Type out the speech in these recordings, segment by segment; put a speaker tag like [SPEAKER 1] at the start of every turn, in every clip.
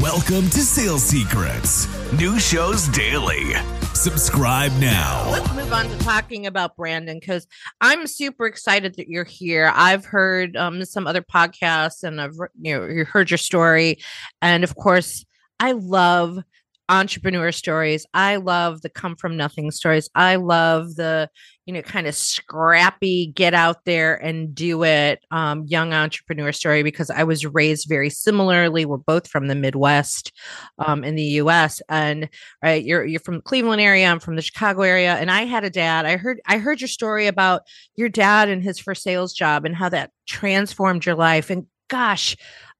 [SPEAKER 1] Welcome to Sales Secrets, new shows daily. Subscribe now.
[SPEAKER 2] Let's move on to talking about Brandon because I'm super excited that you're here. I've heard um, some other podcasts and I've you know heard your story, and of course, I love entrepreneur stories. I love the come from nothing stories. I love the, you know, kind of scrappy, get out there and do it um, young entrepreneur story because I was raised very similarly. We're both from the Midwest um, in the US. And right, you're you're from the Cleveland area, I'm from the Chicago area. And I had a dad. I heard I heard your story about your dad and his first sales job and how that transformed your life. And gosh,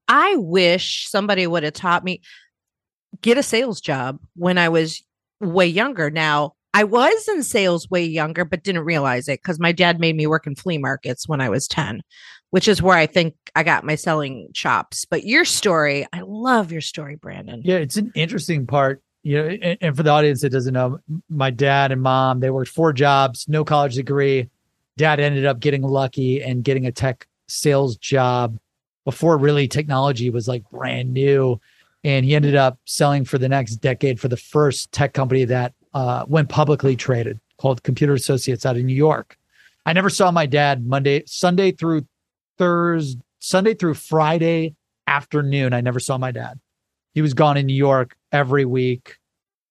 [SPEAKER 2] I wish somebody would have taught me get a sales job when I was way younger. Now, I was in sales way younger, but didn't realize it because my dad made me work in flea markets when I was 10, which is where I think I got my selling chops. But your story, I love your story, Brandon.
[SPEAKER 3] Yeah, it's an interesting part. You know, and, and for the audience that doesn't know, my dad and mom, they worked four jobs, no college degree. Dad ended up getting lucky and getting a tech sales job before really technology was like brand new and he ended up selling for the next decade for the first tech company that uh, went publicly traded called Computer Associates out of New York. I never saw my dad Monday, Sunday through Thursday, Sunday through Friday afternoon. I never saw my dad. He was gone in New York every week,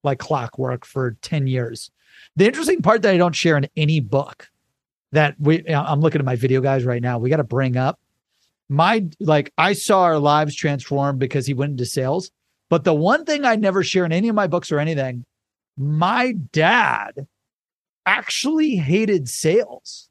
[SPEAKER 3] like clockwork for 10 years. The interesting part that I don't share in any book that we, I'm looking at my video guys right now, we got to bring up my like I saw our lives transform because he went into sales. But the one thing I never share in any of my books or anything, my dad actually hated sales.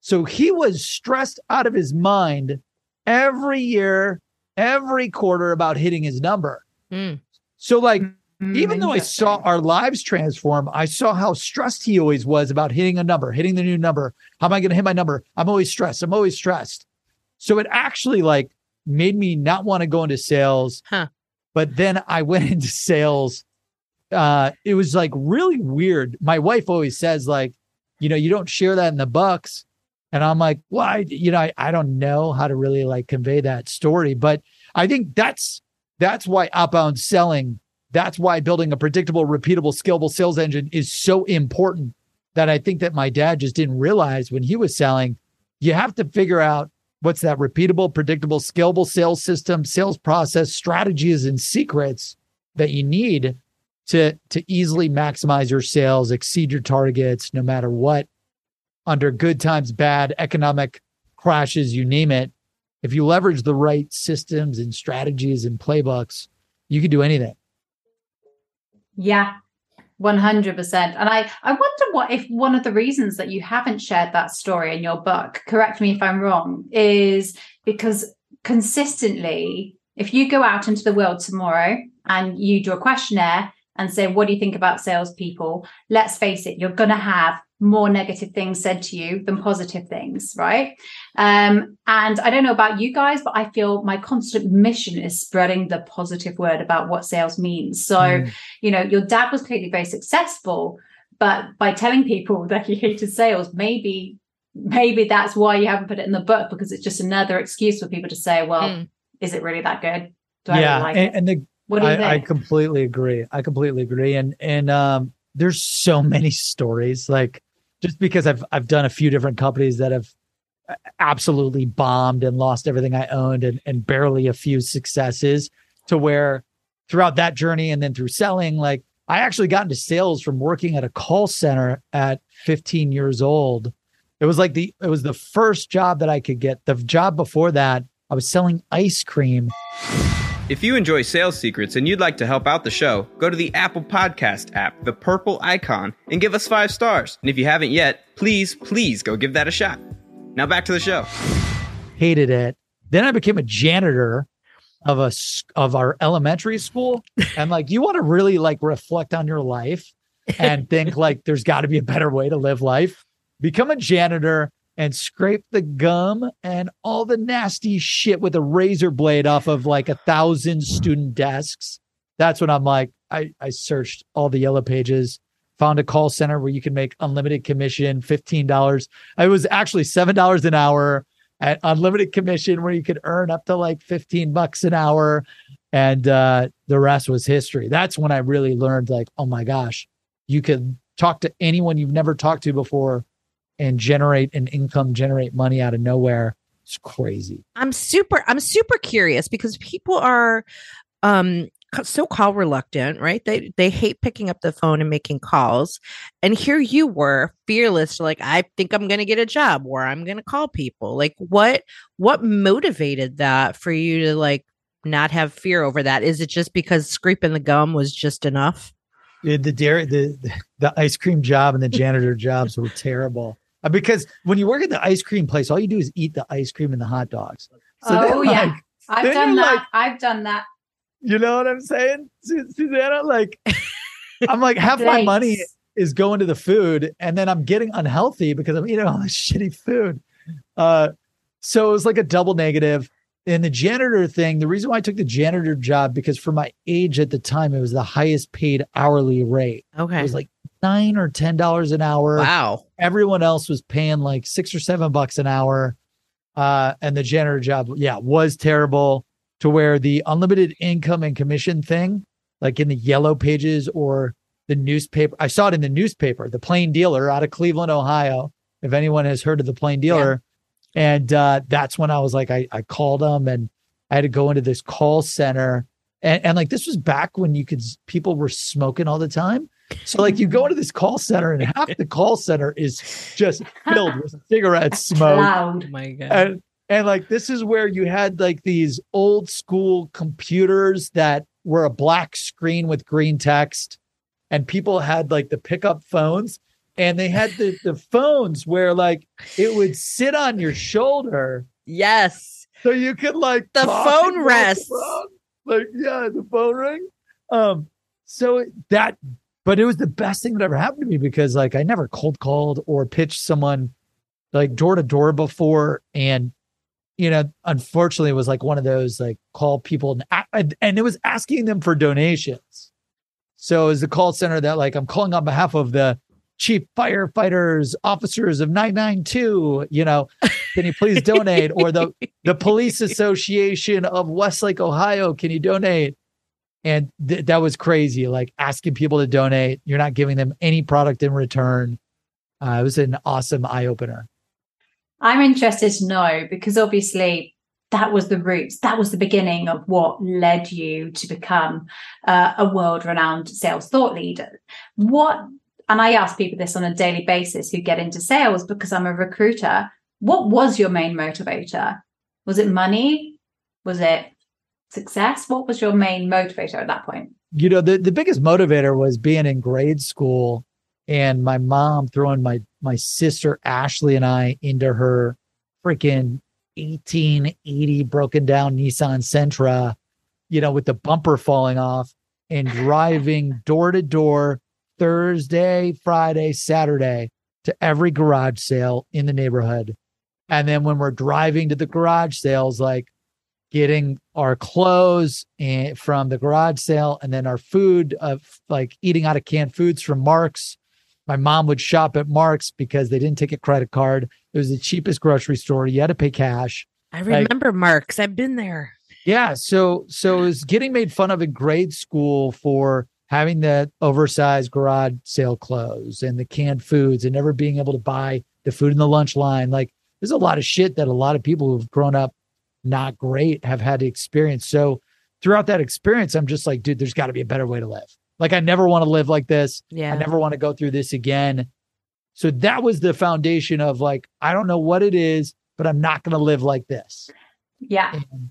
[SPEAKER 3] So he was stressed out of his mind every year, every quarter about hitting his number. Mm. So, like, mm, even though I saw our lives transform, I saw how stressed he always was about hitting a number, hitting the new number. How am I going to hit my number? I'm always stressed. I'm always stressed. So it actually like made me not want to go into sales. Huh. But then I went into sales. Uh, it was like really weird. My wife always says, like, you know, you don't share that in the books. And I'm like, well, I, you know, I, I don't know how to really like convey that story. But I think that's that's why outbound selling, that's why building a predictable, repeatable, scalable sales engine is so important that I think that my dad just didn't realize when he was selling. You have to figure out what's that repeatable, predictable, scalable sales system, sales process, strategies, and secrets that you need to to easily maximize your sales, exceed your targets, no matter what, under good times, bad, economic crashes, you name it. If you leverage the right systems and strategies and playbooks, you can do anything.
[SPEAKER 4] Yeah, 100% and i i wonder what if one of the reasons that you haven't shared that story in your book correct me if i'm wrong is because consistently if you go out into the world tomorrow and you do a questionnaire and say what do you think about salespeople? Let's face it you're going to have more negative things said to you than positive things, right? Um, and I don't know about you guys, but I feel my constant mission is spreading the positive word about what sales means. So, mm. you know, your dad was clearly very successful, but by telling people that he hated sales, maybe maybe that's why you haven't put it in the book because it's just another excuse for people to say, well, mm. is it really that good?
[SPEAKER 3] yeah, really like and, and, the what do you I, think? I completely agree. I completely agree. And and um, there's so many stories like just because I've I've done a few different companies that have uh, absolutely bombed and lost everything I owned and, and barely a few successes to where throughout that journey and then through selling, like I actually got into sales from working at a call center at 15 years old. It was like the it was the first job that I could get. The job before that, I was selling ice cream.
[SPEAKER 5] If you enjoy sales secrets and you'd like to help out the show, go to the Apple Podcast app, the purple icon, and give us five stars. And if you haven't yet, please, please go give that a shot. Now back to the show.
[SPEAKER 3] Hated it. Then I became a janitor of a of our elementary school, and like you want to really like reflect on your life and think like there's got to be a better way to live life. Become a janitor and scrape the gum and all the nasty shit with a razor blade off of like a thousand student desks. That's when I'm like, I, I searched all the yellow pages, found a call center where you can make unlimited commission, $15. It was actually $7 an hour at unlimited commission where you could earn up to like 15 bucks an hour. and uh, the rest was history. That's when I really learned, like, oh my gosh, you could talk to anyone you've never talked to before and generate an income, generate money out of nowhere. It's crazy.
[SPEAKER 2] I'm super I'm super curious because people are um so call reluctant, right? They they hate picking up the phone and making calls. And here you were, fearless, like I think I'm going to get a job or I'm going to call people. Like what what motivated that for you to like not have fear over that? Is it just because scraping the gum was just enough?
[SPEAKER 3] The the dairy the the ice cream job and the janitor jobs were terrible. Uh, because when you work at the ice cream place, all you do is eat the ice cream and the hot dogs.
[SPEAKER 4] So oh yeah, I've done that. Like, I've done that
[SPEAKER 3] you know what I'm saying, Susanna? Like, I'm like, half my money is going to the food, and then I'm getting unhealthy because I'm eating all this shitty food. Uh, so it was like a double negative. And the janitor thing, the reason why I took the janitor job because for my age at the time, it was the highest paid hourly rate.
[SPEAKER 2] Okay,
[SPEAKER 3] it was like nine or ten dollars an hour.
[SPEAKER 2] Wow.
[SPEAKER 3] Everyone else was paying like six or seven bucks an hour. Uh, and the janitor job, yeah, was terrible to where the unlimited income and commission thing, like in the yellow pages or the newspaper, I saw it in the newspaper, the plain dealer out of Cleveland, Ohio. If anyone has heard of the plain dealer. Yeah. And uh, that's when I was like, I, I called them and I had to go into this call center. And, and like this was back when you could, people were smoking all the time. So like you go into this call center and half the call center is just filled with cigarette smoke.
[SPEAKER 2] Oh my god.
[SPEAKER 3] And and like this is where you had like these old school computers that were a black screen with green text, and people had like the pickup phones, and they had the, the phones where like it would sit on your shoulder.
[SPEAKER 2] Yes.
[SPEAKER 3] So you could like
[SPEAKER 2] the phone rest.
[SPEAKER 3] Like, yeah, the phone ring. Um, so that but it was the best thing that ever happened to me because like I never cold called or pitched someone like door to door before. And you know, unfortunately, it was like one of those like call people and, and it was asking them for donations. So as the call center that like I'm calling on behalf of the chief firefighters officers of 992 you know can you please donate? Or the the police association of westlake ohio can you donate and th- that was crazy like asking people to donate you're not giving them any product in return uh, it was an awesome eye-opener
[SPEAKER 4] I'm interested to know because obviously that was the roots, that was the beginning of what led you to become uh, a world renowned sales thought leader. What, and I ask people this on a daily basis who get into sales because I'm a recruiter. What was your main motivator? Was it money? Was it success? What was your main motivator at that point?
[SPEAKER 3] You know, the, the biggest motivator was being in grade school and my mom throwing my my sister Ashley and I into her freaking 1880 broken down Nissan Sentra, you know, with the bumper falling off and driving door to door Thursday, Friday, Saturday to every garage sale in the neighborhood. And then when we're driving to the garage sales, like getting our clothes and from the garage sale and then our food of like eating out of canned foods from Marc's my mom would shop at Marc's because they didn't take a credit card. It was the cheapest grocery store. You had to pay cash.
[SPEAKER 2] I remember like, Marc's. I've been there.
[SPEAKER 3] Yeah. So so it was getting made fun of in grade school for having that oversized garage sale clothes and the canned foods and never being able to buy the food in the lunch line. Like there's a lot of shit that a lot of people who've grown up not great have had to experience. So throughout that experience, I'm just like, dude, there's got to be a better way to live. Like I never want to live like this.
[SPEAKER 2] Yeah.
[SPEAKER 3] I never want to go through this again. So that was the foundation of like, I don't know what it is, but I'm not going to live like this.
[SPEAKER 4] Yeah. And